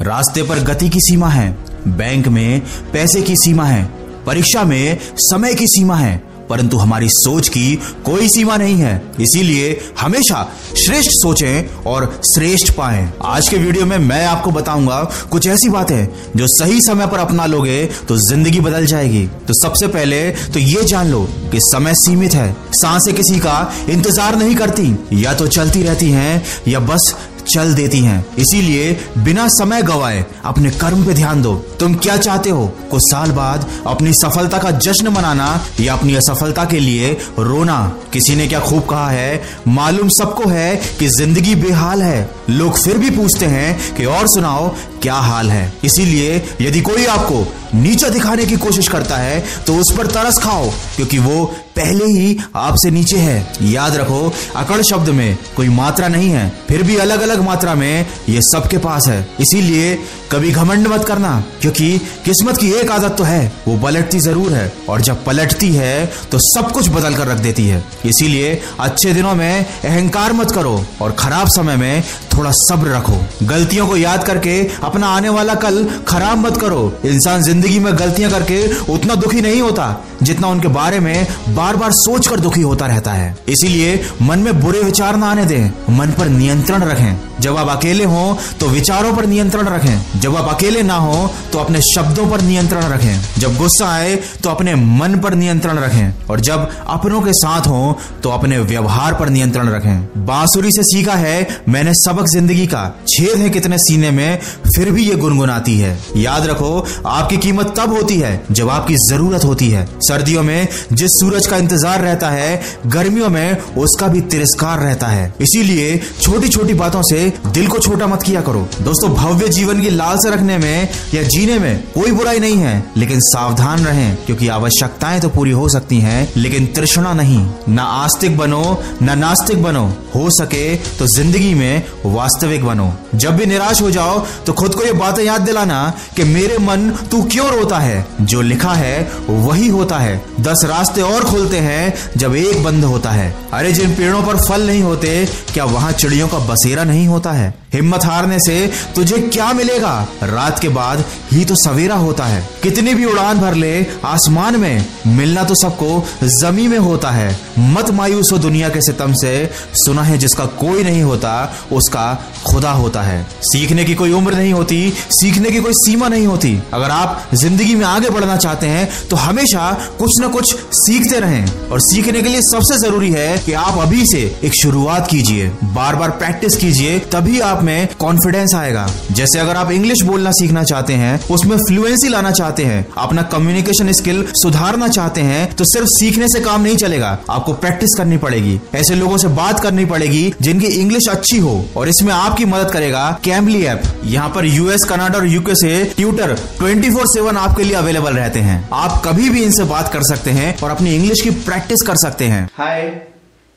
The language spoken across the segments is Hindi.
रास्ते पर गति की सीमा है, बैंक में पैसे की सीमा है, परीक्षा में समय की सीमा है, परंतु हमारी सोच की कोई सीमा नहीं है। इसीलिए हमेशा श्रेष्ठ सोचें और श्रेष्ठ पाएँ। आज के वीडियो में मैं आपको बताऊँगा, कुछ ऐसी बातें जो सही समय पर अपना लोगे तो ज़िंदगी बदल जाएगी। तो सबसे पहले तो ये जान लो कि समय सीमित है। साँसें किसी का इंतज़ार नहीं करती, या तो चलती रहती हैं, या बस चल देती हैं। इसीलिए बिना समय गवाए अपने कर्म पे ध्यान दो। तुम क्या चाहते हो? कुछ साल बाद अपनी सफलता का जश्न मनाना या अपनी असफलता के लिए रोना? किसी ने क्या खूब कहा है? मालूम सबको है कि ज़िंदगी बेहाल है। लोग फिर भी पूछते हैं कि और सुनाओ, क्या हाल है? इसीलिए यदि कोई आपको नीचा दिखाने की कोशिश करता है तो उस पर तरस खाओ, क्योंकि वो पहले ही आपसे नीचे है। याद रखो, अकड़ शब्द में कोई मात्रा नहीं है, फिर भी अलग अलग मात्रा में ये सबके पास है। इसीलिए कभी घमंड मत करना, क्योंकि किस्मत की एक आदत तो है, वो पलटती ज़रूर है, और जब पलटती है तो सब कुछ बदल कर रख देती है। इसीलिए अच्छे दिनों में अहंकार मत करो, और खराब समय में थोड़ा सब्र रखो। गलतियों को याद करके अपना आने वाला कल खराब मत करो। इंसान ज़िंदगी में गलतियाँ करके उतना दुखी नहीं होता, जितना उनके बारे में बार बार सोच कर दुखी होता रहता है। इसीलिए मन में बुरे विचार ना आने दें, मन पर नियंत्रण रखें। जब आप अकेले हो तो विचारों पर नियंत्रण रखें। जब आप अकेले ना हो तो अपने शब्दों पर नियंत्रण रखें। जब गुस्सा आए तो अपने मन पर नियंत्रण रखें। और जब अपनों के साथ हो तो अपने व्यवहार पर नियंत्रण रखें। बांसुरी से सीखा है, मैंने सबक ज़िंदगी का छेद है कितने सीने में, फिर भी ये गुनगुनाती है। याद रखो, आपकी कीमत तब होती है, जब आपकी ज़रूरत होती है। सर्दियों में जिस सूरज का इंतज़ार रहता है, गर्मियों में उसका भी तिरस्कार रहता है। इसीलिए छोटी छोटी बातों से दिल को छोटा मत किया करो। दोस्तों, भव्य जीवन की लालसा रखने में या जीने में कोई बुराई नहीं है, लेकिन सावधान रहें, क्योंकि आवश्यकताएँ तो पूरी हो सकती हैं, लेकिन तृष्णा नहीं। न आस्तिक बनो, न नास्तिक बनो। हो सके तो ज़िंदगी में वास्तविक बनो। जब भी निराश हो जाओ तो खुद को ये बातें याद दिलाना कि मेरे मन तू क्यों रोता है। जो लिखा है, वही होता है। दस रास्ते और खुलते हैं, जब एक बंद होता है। अरे जिन पेड़ों पर फल नहीं होते, क्या वहाँ चिड़ियों का बसेरा नहीं होता है? हिम्मत हारने से तुझे क्या मिलेगा? रात के बाद ही तो सवेरा होता है। कितनी भी उड़ान भर ले, आसमान में मिलना तो सबको जमी में होता है। मत मायूस हो दुनिया के सितम से। सुना है जिसका कोई नहीं होता, उसका खुदा होता है। सीखने की कोई उम्र नहीं होती, सीखने की कोई सीमा नहीं होती। अगर आप ज़िंदगी में आगे बढ़ना चाहते हैं तो हमेशा कुछ न कुछ सीखते रहें। और सीखने के लिए सबसे ज़रूरी है कि आप अभी से एक शुरुआत कीजिए। बार बार प्रैक्टिस कीजिए, तभी आप में कॉन्फिडेंस आएगा। जैसे अगर आप इंग्लिश बोलना सीखना चाहते हैं उसमें फ्लुएंसी लाना चाहते हैं अपना कम्युनिकेशन स्किल सुधारना चाहते हैं तो सिर्फ़ सीखने से काम नहीं चलेगा आपको प्रैक्टिस करनी पड़ेगी। ऐसे लोगों से बात करनी पड़ेगी जिनकी इंग्लिश अच्छी हो और इसमें आपकी मदद करेगा कैम्बली ऐप यहाँ पर यूएस कनाडा और यूके से ट्यूटर ट्वेंटी फोर सेवन आपके लिए अवेलेबल रहते हैं। आप कभी भी इनसे बात कर सकते हैं और अपनी इंग्लिश की प्रैक्टिस कर सकते हैं। Hi,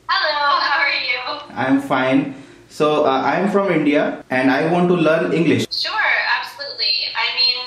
Hello, how are you? I'm fine. So uh, I'm from India and I want to learn English. Sure, absolutely. I mean,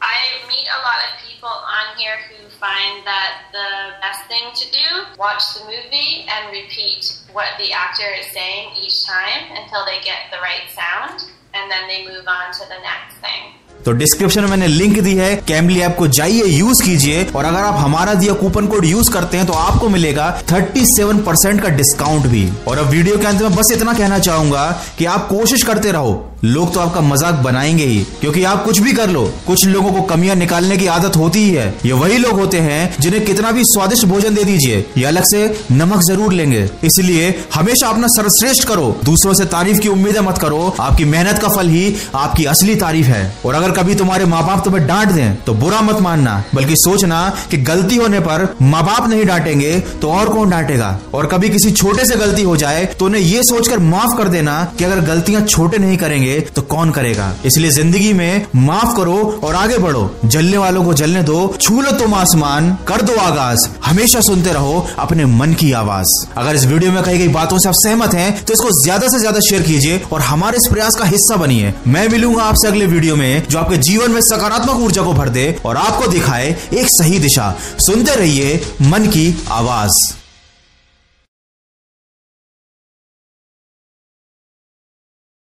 I meet a lot of people on here who find that the best thing to do, watch the movie and repeat what the actor is saying each time until they get the right sound, and then they move on to the next thing. तो डिस्क्रिप्शन में मैंने लिंक दी है कैमली ऐप को जाइए यूज़ कीजिए और अगर आप हमारा दिया कूपन कोड यूज़ करते हैं तो आपको मिलेगा 37 परसेंट का डिस्काउंट भी। और अब वीडियो के अंत में बस इतना कहना चाहूँगा कि आप कोशिश करते रहो। लोग तो आपका मज़ाक बनाएँगे ही, क्योंकि आप कुछ भी कर लो, कुछ लोगों को कमियाँ निकालने की आदत होती ही है। ये वही लोग होते हैं जिन्हें कितना भी स्वादिष्ट भोजन दे दीजिए, ये अलग से नमक ज़रूर लेंगे। इसलिए हमेशा अपना सर्वश्रेष्ठ करो, दूसरों से तारीफ़ की उम्मीदें मत करो। आपकी मेहनत का फल ही आपकी असली तारीफ़ है। और अगर कभी तुम्हारे माँ बाप तुम्हें डांट दें तो बुरा मत मानना, बल्कि सोचना कि गलती होने पर माँ बाप नहीं डांटेंगे तो और कौन डांटेगा? और कभी किसी छोटे से गलती हो जाए तो उन्हें ये सोचकर माफ़ कर देना कि अगर गलतियाँ छोटे नहीं करेंगे तो कौन करेगा? इसलिए ज़िंदगी में माफ़ करो और आगे बढ़ो। जलने वालों को जलने दो, छू लो तुम आसमान, कर दो आगाज़। हमेशा सुनते रहो अपने मन की आवाज़। अगर इस वीडियो में कही गई बातों से आप सहमत हैं तो इसको ज़्यादा से ज़्यादा शेयर कीजिए और हमारे इस प्रयास का हिस्सा बनिए। मैं मिलूँगा आपसे अगले वीडियो में, जो आपके जीवन में सकारात्मक ऊर्जा को भर दे और आपको दिखाए एक सही दिशा। सुनते रहिए मन की आवाज़।